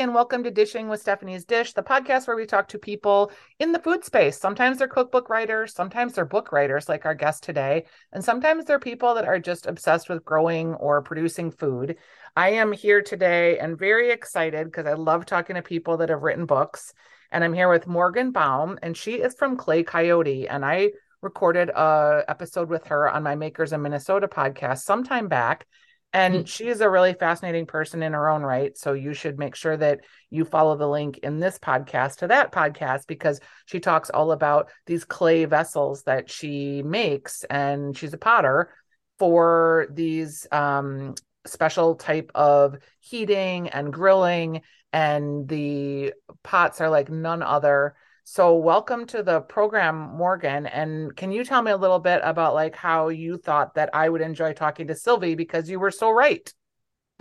And welcome to Dishing with Stephanie's Dish, the podcast where we talk to people in the food space. Sometimes they're cookbook writers, sometimes they're book writers, like our guest today, and sometimes they're people that are just obsessed with growing or producing food. I am here today and very excited because I love talking to people that have written books. And I'm here with Morgan Baum, and she is from Clay Coyote. And I recorded a episode with her on my Makers in Minnesota podcast sometime back and mm-hmm. she is a really fascinating person in her own right. So you should make sure that you follow the link in this podcast to that podcast because she talks all about these clay vessels that she makes. And she's a potter for these um, special type of heating and grilling. And the pots are like none other so welcome to the program, Morgan. And can you tell me a little bit about like how you thought that I would enjoy talking to Sylvie because you were so right.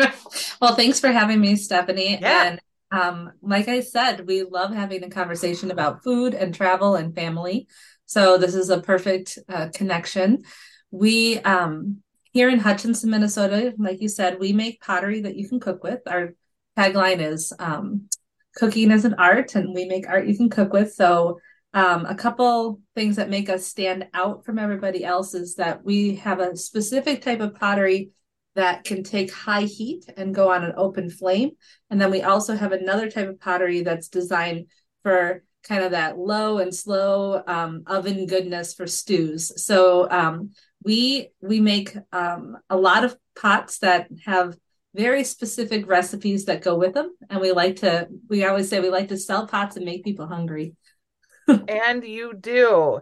well, thanks for having me, Stephanie. Yeah. And um, like I said, we love having a conversation about food and travel and family. So this is a perfect uh, connection. We um, here in Hutchinson, Minnesota, like you said, we make pottery that you can cook with. Our tagline is um, cooking is an art and we make art you can cook with. So um, a couple things that make us stand out from everybody else is that we have a specific type of pottery that can take high heat and go on an open flame. And then we also have another type of pottery that's designed for kind of that low and slow um, oven goodness for stews. So um, we we make um, a lot of pots that have very specific recipes that go with them. And we like to, we always say we like to sell pots and make people hungry. and you do.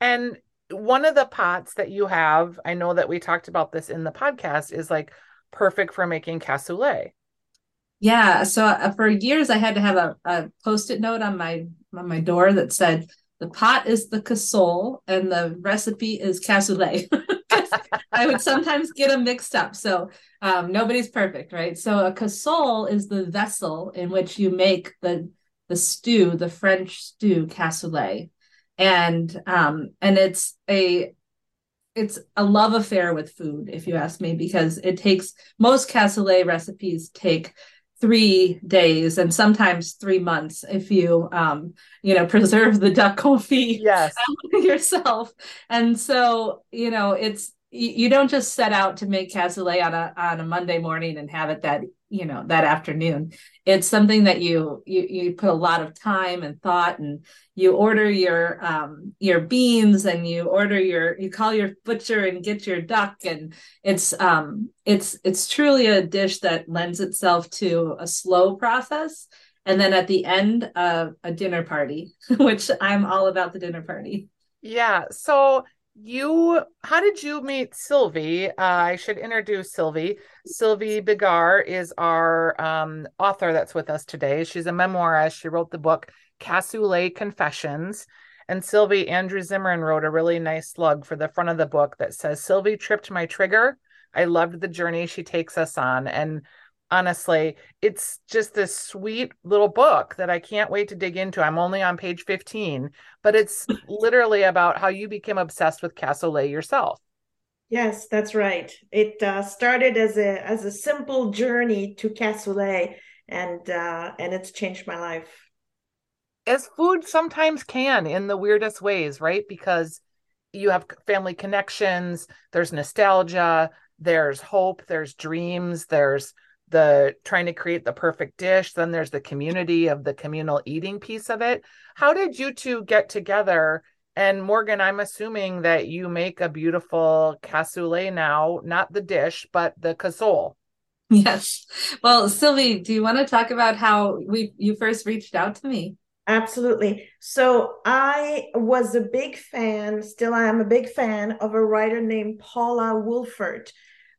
And one of the pots that you have, I know that we talked about this in the podcast, is like perfect for making cassoulet. Yeah. So uh, for years, I had to have a, a post-it note on my on my door that said, "The pot is the casserole, and the recipe is cassoulet." I would sometimes get them mixed up. So um, nobody's perfect, right? So a casserole is the vessel in which you make the the stew, the French stew cassoulet, and um, and it's a it's a love affair with food, if you ask me, because it takes most cassoulet recipes take three days and sometimes three months if you um you know preserve the duck confit yes yourself and so you know it's you don't just set out to make cassoulet on a on a Monday morning and have it that you know that afternoon. It's something that you you you put a lot of time and thought, and you order your um your beans and you order your you call your butcher and get your duck, and it's um it's it's truly a dish that lends itself to a slow process. And then at the end, uh, a dinner party, which I'm all about the dinner party. Yeah. So you how did you meet sylvie? Uh, i should introduce sylvie. Sylvie bigar is our um, author that's with us today. She's a memoirist. She wrote the book cassoulet confessions. And sylvie andrew zimmern wrote a really nice slug for the front of the book that says sylvie tripped my trigger. I loved the journey she takes us on. And honestly it's just this sweet little book that i can't wait to dig into. I'm only on page 15 but it's literally about how you became obsessed with cassoulet yourself. Yes that's right. It uh, started as a as a simple journey to cassoulet and uh, and it's changed my life. As food sometimes can in the weirdest ways right? Because you have family connections there's nostalgia there's hope there's dreams there's the trying to create the perfect dish then there's the community of the communal eating piece of it. How did you two get together? And morgan i'm assuming that you make a beautiful cassoulet now not the dish but the casserole yes. Well sylvie do you want to talk about how we you first reached out to me? Absolutely. So i was a big fan still i am a big fan of a writer named paula wolfert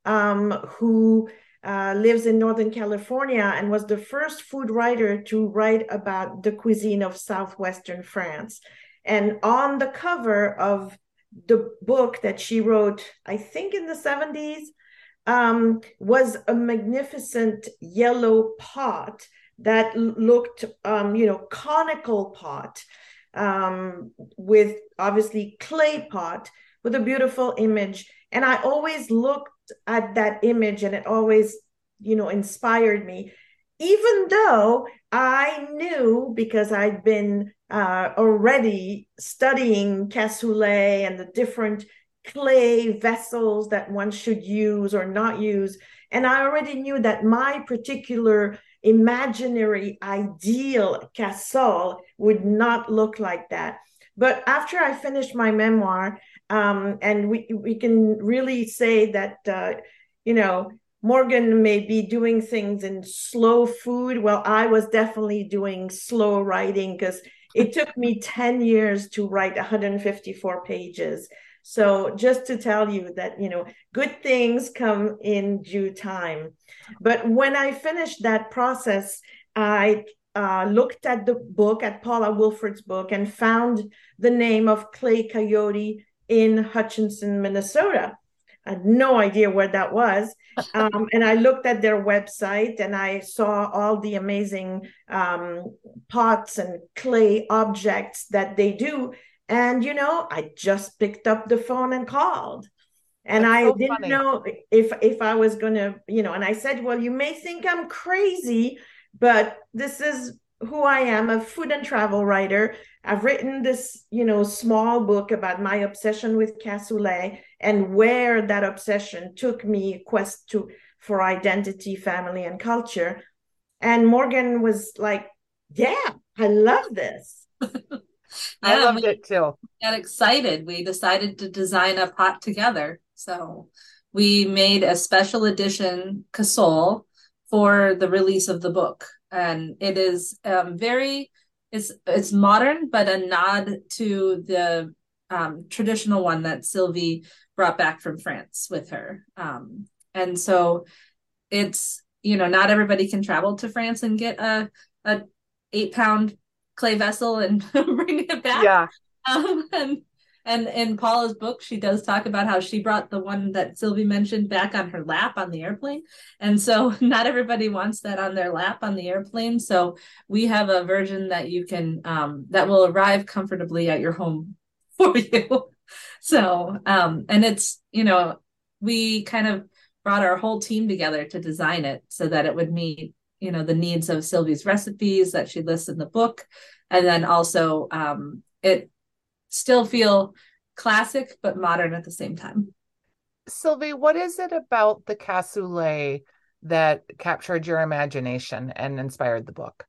um, who uh, lives in Northern California and was the first food writer to write about the cuisine of Southwestern France. And on the cover of the book that she wrote, I think in the 70s, um, was a magnificent yellow pot that looked, um, you know, conical pot um, with obviously clay pot with a beautiful image. And I always looked at that image and it always you know inspired me even though I knew because I'd been uh, already studying cassoulet and the different clay vessels that one should use or not use. And I already knew that my particular imaginary ideal casserole would not look like that. But after I finished my memoir, um, and we, we can really say that, uh, you know, Morgan may be doing things in slow food. Well, I was definitely doing slow writing because it took me 10 years to write 154 pages. So just to tell you that, you know, good things come in due time. But when I finished that process, I uh, looked at the book, at Paula Wolfert's book, and found the name of Clay Coyote in Hutchinson, Minnesota. I had no idea where that was. Um, and I looked at their website and I saw all the amazing um, pots and clay objects that they do. And, you know, I just picked up the phone and called. And That's I so didn't funny. know if if I was gonna, you know, and I said, Well, you may think I'm crazy, but this is who I am, a food and travel writer. I've written this, you know, small book about my obsession with cassoulet and where that obsession took me quest to for identity, family, and culture. And Morgan was like, "Yeah, I love this." I loved it too. Got excited. We decided to design a pot together. So we made a special edition cassole for the release of the book and it is um, very it's it's modern but a nod to the um, traditional one that Sylvie brought back from France with her. Um, and so it's you know not everybody can travel to France and get a a eight pound clay vessel and bring it back. Yeah. Um, and and in Paula's book, she does talk about how she brought the one that Sylvie mentioned back on her lap on the airplane. And so not everybody wants that on their lap on the airplane. So we have a version that you can um, that will arrive comfortably at your home for you. so um, and it's, you know, we kind of brought our whole team together to design it so that it would meet, you know, the needs of Sylvie's recipes that she lists in the book. And then also um, it still feel classic but modern at the same time. Sylvie, what is it about the cassoulet that captured your imagination and inspired the book?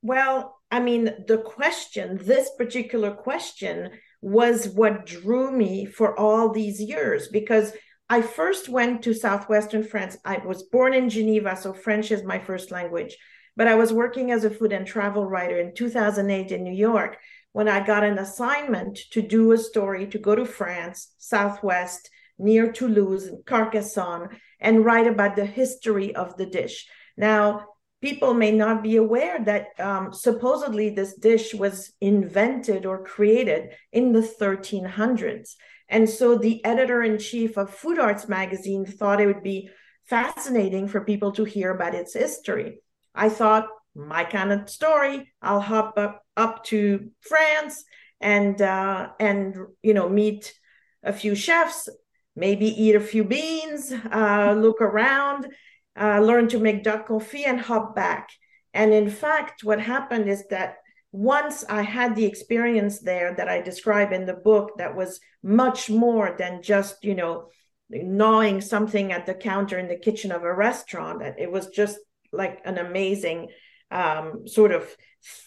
Well, I mean, the question, this particular question, was what drew me for all these years because I first went to southwestern France. I was born in Geneva, so French is my first language. But I was working as a food and travel writer in 2008 in New York when I got an assignment to do a story to go to France, Southwest, near Toulouse, Carcassonne, and write about the history of the dish. Now, people may not be aware that um, supposedly this dish was invented or created in the 1300s. And so the editor in chief of Food Arts magazine thought it would be fascinating for people to hear about its history. I thought, my kind of story. I'll hop up, up to France and uh, and you know meet a few chefs, maybe eat a few beans, uh, look around, uh, learn to make duck confit, and hop back. And in fact, what happened is that once I had the experience there that I describe in the book, that was much more than just you know gnawing something at the counter in the kitchen of a restaurant. It was just like an amazing um, sort of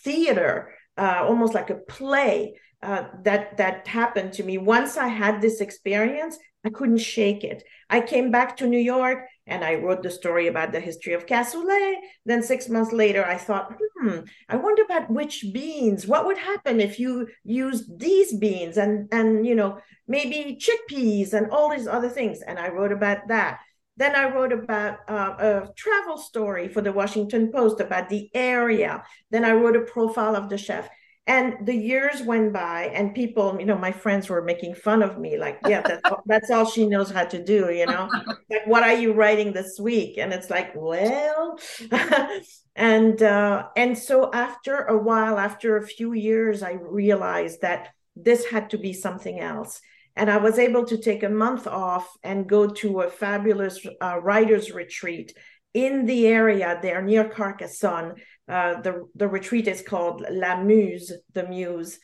theater, uh, almost like a play uh, that that happened to me. Once I had this experience, I couldn't shake it. I came back to New York and I wrote the story about the history of cassoulet. Then six months later, I thought, hmm, I wonder about which beans. What would happen if you used these beans and and you know maybe chickpeas and all these other things? And I wrote about that. Then I wrote about uh, a travel story for the Washington Post about the area. Then I wrote a profile of the chef. And the years went by, and people, you know, my friends were making fun of me, like, yeah, that's all, that's all she knows how to do, you know. like, what are you writing this week? And it's like, well, and uh, and so after a while, after a few years, I realized that this had to be something else and I was able to take a month off and go to a fabulous uh, writers retreat in the area there near Carcassonne. Uh, the the retreat is called La Muse, the Muse,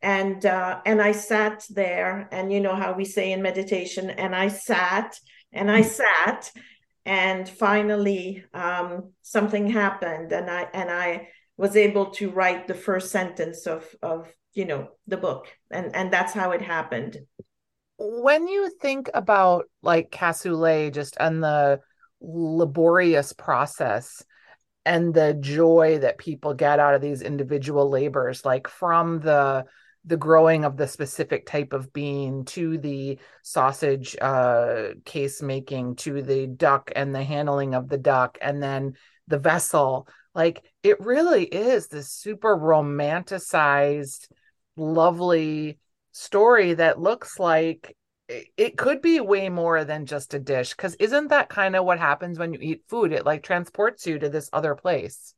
and uh, and I sat there, and you know how we say in meditation, and I sat and I sat, and finally um, something happened, and I and I was able to write the first sentence of of you know the book, and and that's how it happened. When you think about like cassoulet, just and the laborious process and the joy that people get out of these individual labors like from the the growing of the specific type of bean to the sausage uh, case making to the duck and the handling of the duck and then the vessel like it really is this super romanticized lovely story that looks like it could be way more than just a dish because isn't that kind of what happens when you eat food? It like transports you to this other place.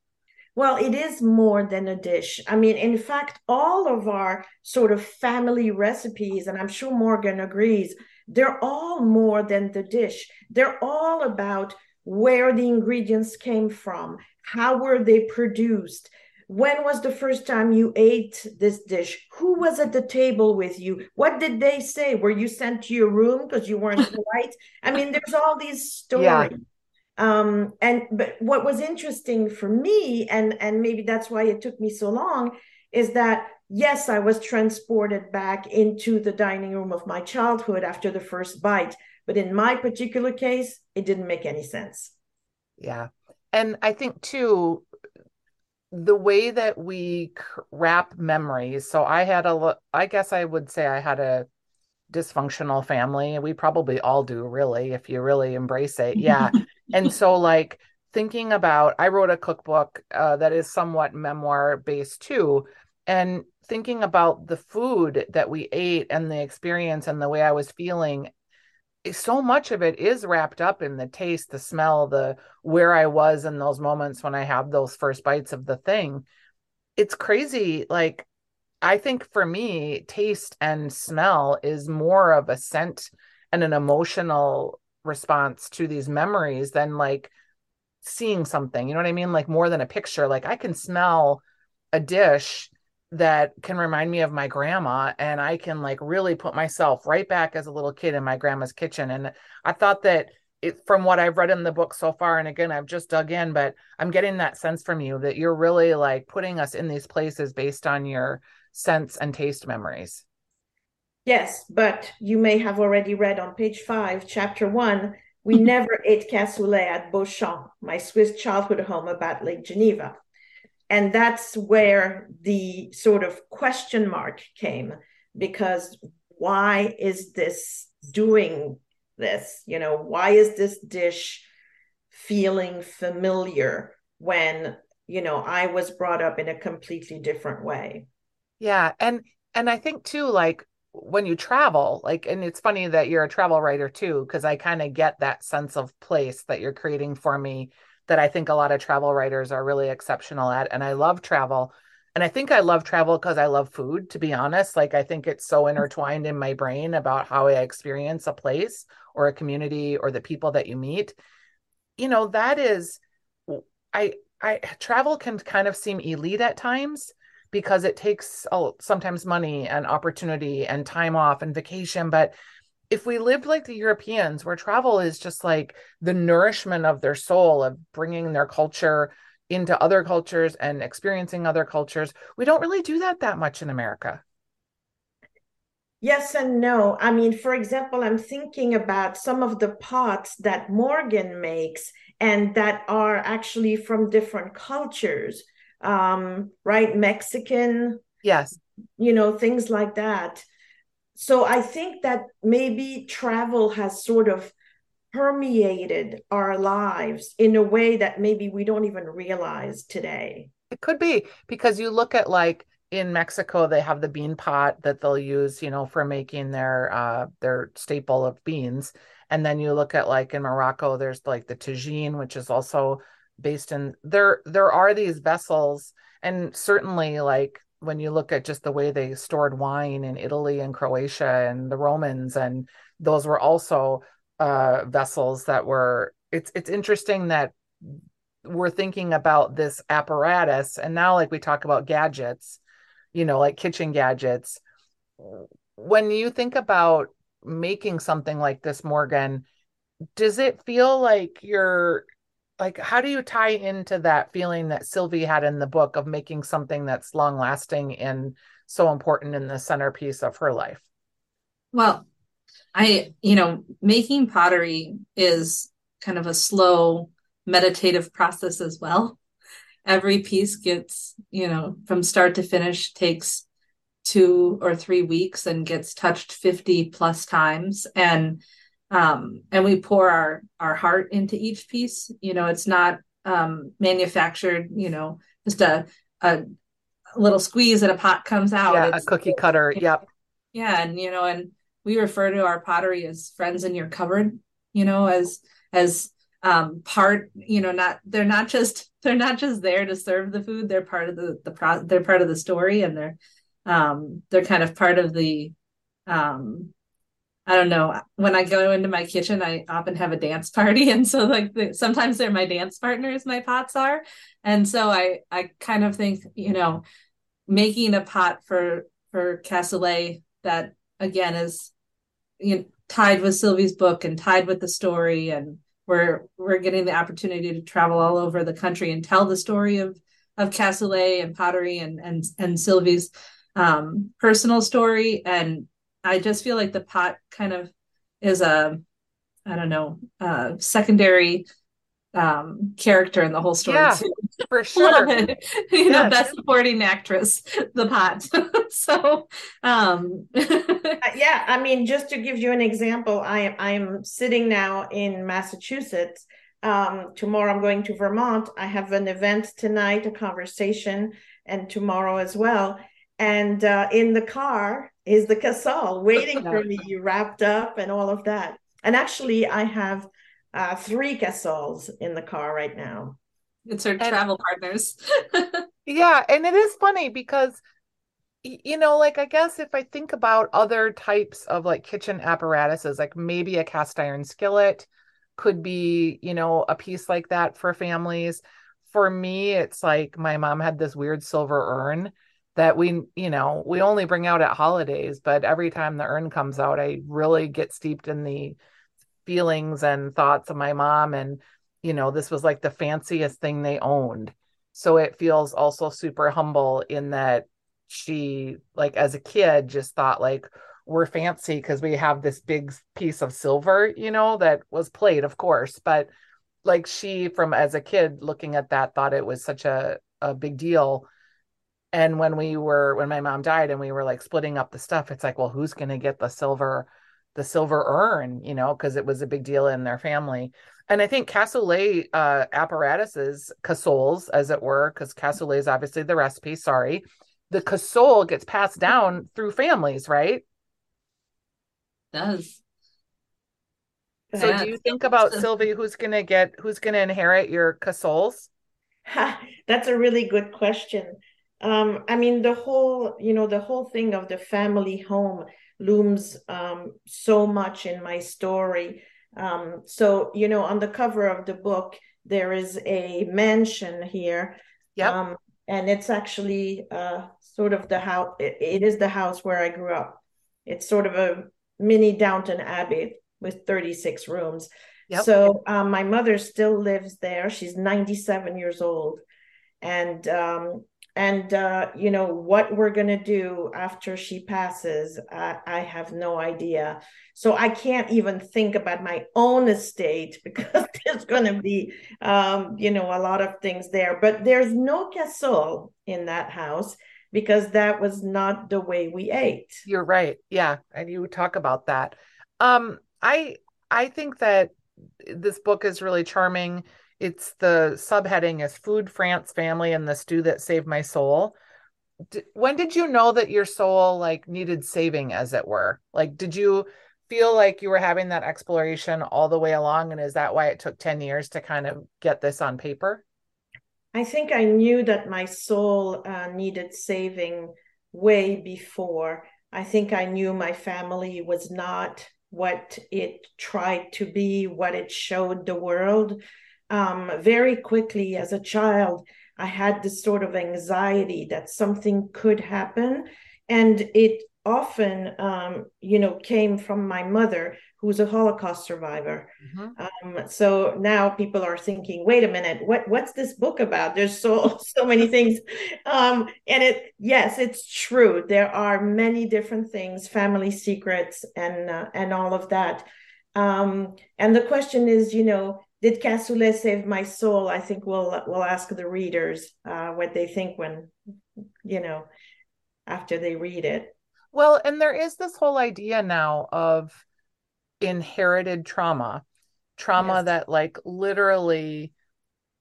Well it is more than a dish. I mean in fact all of our sort of family recipes and i'm sure morgan agrees they're all more than the dish. They're all about where the ingredients came from how were they produced when was the first time you ate this dish? Who was at the table with you? What did they say? Were you sent to your room because you weren't polite? I mean, there's all these stories. Yeah. Um, and but what was interesting for me, and and maybe that's why it took me so long, is that yes, I was transported back into the dining room of my childhood after the first bite. But in my particular case, it didn't make any sense. Yeah. And I think too, the way that we wrap memories so i had a i guess i would say i had a dysfunctional family we probably all do really if you really embrace it yeah. And so like thinking about i wrote a cookbook uh, that is somewhat memoir based too and thinking about the food that we ate and the experience and the way i was feeling Eh, so much of it is wrapped up in the taste, the smell, the where I was in those moments when I have those first bites of the thing. It's crazy. Like, I think for me, taste and smell is more of a scent and an emotional response to these memories than like seeing something. You know what I mean? Like, more than a picture. Like, I can smell a dish that can remind me of my grandma and I can like really put myself right back as a little kid in my grandma's kitchen and I thought that it from what I've read in the book so far and again I've just dug in but I'm getting that sense from you that you're really like putting us in these places based on your sense and taste memories. Yes, but you may have already read on page 5 chapter 1 we never ate cassoulet at Beauchamp, my Swiss childhood home about Lake Geneva and that's where the sort of question mark came because why is this doing this? You know why is this dish feeling familiar when you know i was brought up in a completely different way? Yeah and and i think too like when you travel like and it's funny that you're a travel writer too because i kind of get that sense of place that you're creating for me that I think a lot of travel writers are really exceptional at. And I love travel. And I think I love travel because I love food, to be honest. Like, I think it's so mm-hmm. intertwined in my brain about how I experience a place or a community or the people that you meet. You know, that is, I, I, travel can kind of seem elite at times because it takes oh, sometimes money and opportunity and time off and vacation. But if we lived like the Europeans, where travel is just like the nourishment of their soul, of bringing their culture into other cultures and experiencing other cultures, we don't really do that that much in America. Yes and no. I mean, for example, I'm thinking about some of the pots that Morgan makes and that are actually from different cultures, um, right? Mexican. Yes. You know, things like that so I think that maybe travel has sort of permeated our lives in a way that maybe we don't even realize today. It could be because you look at like in Mexico they have the bean pot that they'll use, you know, for making their uh their staple of beans. And then you look at like in Morocco there's like the tagine which is also based in there there are these vessels and certainly like when you look at just the way they stored wine in Italy and Croatia and the Romans, and those were also uh, vessels that were. It's it's interesting that we're thinking about this apparatus and now like we talk about gadgets you know like kitchen gadgets when you think about making something like this morgan does it feel like you're like how do you tie into that feeling that sylvie had in the book of making something that's long lasting and so important in the centerpiece of her life? Well i you know making pottery is kind of a slow meditative process as well. Every piece gets you know from start to finish takes two or three weeks and gets touched 50 plus times. And um, and we pour our our heart into each piece. You know, it's not um, manufactured. You know, just a a little squeeze and a pot comes out. Yeah, it's, a cookie cutter. Yep. Yeah, and you know, and we refer to our pottery as friends in your cupboard. You know, as as um, part. You know, not they're not just they're not just there to serve the food. They're part of the the pro. They're part of the story, and they're um, they're kind of part of the um, I don't know. When I go into my kitchen, I often have a dance party, and so like the, sometimes they're my dance partners. My pots are, and so I I kind of think you know, making a pot for for cassoulet that again is you know, tied with Sylvie's book and tied with the story, and we're we're getting the opportunity to travel all over the country and tell the story of of cassoulet and pottery and and and Sylvie's um, personal story and I just feel like the pot kind of is a I don't know, uh secondary um character in the whole story yeah, too. For sure. you know, best supporting actress, the pot. so um uh, yeah, I mean, just to give you an example, I I'm sitting now in Massachusetts. Um, tomorrow I'm going to Vermont. I have an event tonight, a conversation, and tomorrow as well. And uh, in the car, is the cassole waiting for me wrapped up and all of that. And actually, I have uh, three cassoles in the car right now. It's our and, travel partners. yeah, and it is funny because you know, like I guess if I think about other types of like kitchen apparatuses, like maybe a cast iron skillet could be, you know, a piece like that for families. For me, it's like my mom had this weird silver urn that we you know we only bring out at holidays but every time the urn comes out i really get steeped in the feelings and thoughts of my mom and you know this was like the fanciest thing they owned. So it feels also super humble in that she like as a kid just thought like we're fancy because we have this big piece of silver you know that was played of course but like she from as a kid looking at that thought it was such a a big deal and when we were when my mom died and we were like splitting up the stuff it's like well who's going to get the silver the silver urn you know because it was a big deal in their family. And i think cassoulet uh apparatuses cassoles as it were because cassoulet is obviously the recipe sorry. The cassole gets passed down through families right? Does. So yeah. do you think about sylvie who's going to get who's going to inherit your cassoles? That's a really good question um, I mean, the whole, you know, the whole thing of the family home looms um, so much in my story. Um, so, you know, on the cover of the book, there is a mansion here. Yeah. Um, and it's actually uh, sort of the house, it, it is the house where I grew up. It's sort of a mini Downton Abbey with 36 rooms. Yep. So um, my mother still lives there. She's 97 years old. And um, and uh, you know what we're going to do after she passes I, I have no idea. So i can't even think about my own estate because there's going to be um, you know a lot of things there. But there's no cassole in that house because that was not the way we ate. You're right. Yeah. And you talk about that. Um i i think that this book is really charming it's the subheading is food france family and the stew that saved my soul. D- when did you know that your soul like needed saving as it were? Like did you feel like you were having that exploration all the way along and is that why it took 10 years to kind of get this on paper? I think i knew that my soul uh, needed saving way before. I think i knew my family was not what it tried to be what it showed the world um, very quickly as a child, I had this sort of anxiety that something could happen. And it often, um, you know, came from my mother, who's a Holocaust survivor. Mm-hmm. Um, so now people are thinking, wait a minute, what what's this book about? There's so so many things, um, and it yes, it's true. There are many different things, family secrets, and uh, and all of that. Um, and the question is, you know, did Cassoulet save my soul? I think we'll we'll ask the readers uh, what they think when, you know, after they read it. Well, and there is this whole idea now of inherited trauma, trauma yes. that, like, literally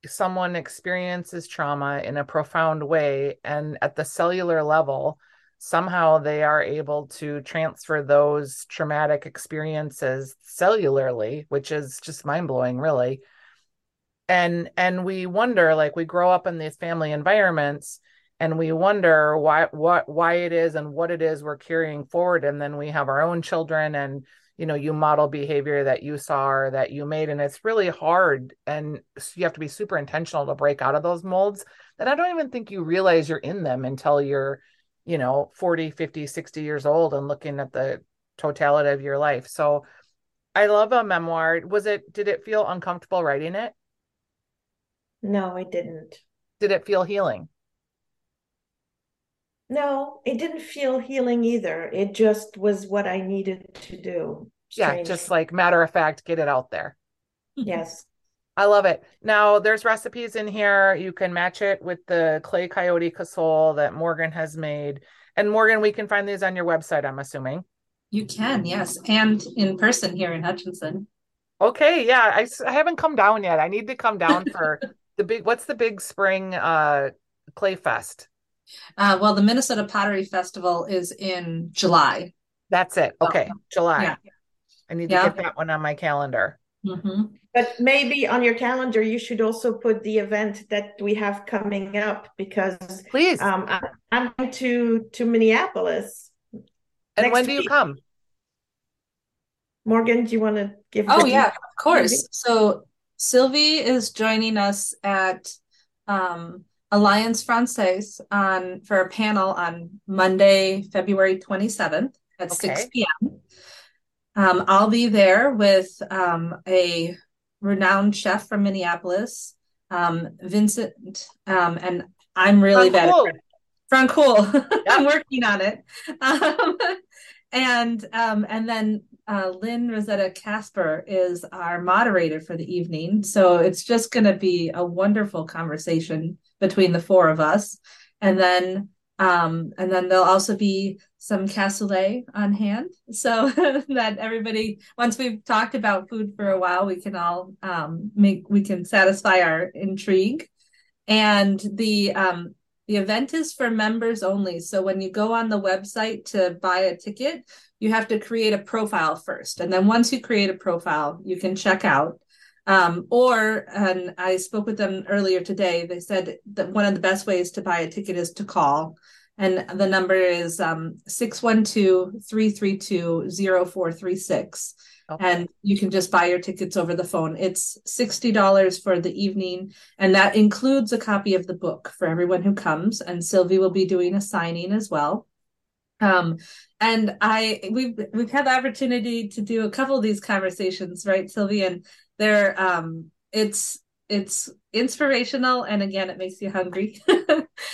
someone experiences trauma in a profound way. And at the cellular level, somehow they are able to transfer those traumatic experiences cellularly, which is just mind blowing, really. And and we wonder, like, we grow up in these family environments and we wonder why what why it is and what it is we're carrying forward and then we have our own children and you know you model behavior that you saw or that you made and it's really hard and you have to be super intentional to break out of those molds that i don't even think you realize you're in them until you're you know 40 50 60 years old and looking at the totality of your life so i love a memoir was it did it feel uncomfortable writing it no i didn't did it feel healing no, it didn't feel healing either. It just was what I needed to do. Strange. Yeah, just like matter of fact, get it out there. Yes. I love it. Now there's recipes in here. You can match it with the clay coyote cassole that Morgan has made. And Morgan, we can find these on your website, I'm assuming. You can, yes. And in person here in Hutchinson. Okay, yeah. I, I haven't come down yet. I need to come down for the big what's the big spring uh clay fest? Uh, well, the Minnesota Pottery Festival is in July. That's it. Okay, July. Yeah. I need to yeah. get that one on my calendar. Mm-hmm. But maybe on your calendar, you should also put the event that we have coming up because please, um, I, am going to to Minneapolis. And when do you come? Morgan, do you want to give? Oh yeah, of course. Maybe? So Sylvie is joining us at um, Alliance Francaise on for a panel on Monday, February 27th at okay. 6 p.m. Um, I'll be there with um, a renowned chef from Minneapolis, um, Vincent, um, and I'm really bad cool. at Francoual. Yep. I'm working on it. Um, and um, and then uh, Lynne Rossetto Kasper is our moderator for the evening. So it's just going to be a wonderful conversation between the four of us. And then um, and then there'll also be some cassoulet on hand so that everybody once we've talked about food for a while we can all um, make we can satisfy our intrigue and the um, the event is for members only so when you go on the website to buy a ticket you have to create a profile first. And then once you create a profile, you can check out. Um, or, and I spoke with them earlier today, they said that one of the best ways to buy a ticket is to call. And the number is um, 612 332 0436. And you can just buy your tickets over the phone. It's $60 for the evening, and that includes a copy of the book for everyone who comes. And Sylvie will be doing a signing as well. Um, and I we've we've had the opportunity to do a couple of these conversations, right, sylvie And they're um, it's it's inspirational, and again, it makes you hungry.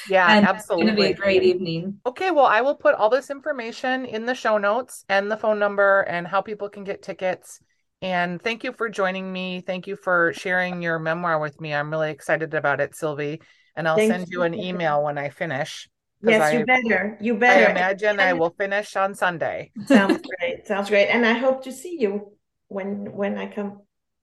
yeah, and absolutely. It's going to be a great evening. Okay, well, I will put all this information in the show notes and the phone number and how people can get tickets. And thank you for joining me. Thank you for sharing your memoir with me. I'm really excited about it, Sylvie. And I'll Thanks send you an email when I finish. Yes, I, you better. You better. I imagine I will finish on Sunday. Sounds great. Sounds great. And I hope to see you when when I come.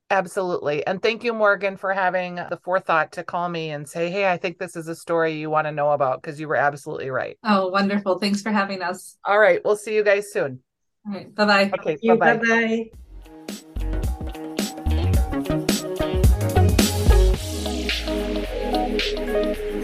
Absolutely. And thank you, Morgan, for having the forethought to call me and say, hey, I think this is a story you want to know about because you were absolutely right. Oh, wonderful. Thanks for having us. All right. We'll see you guys soon. All right. Bye bye. Okay. Bye bye. Bye bye.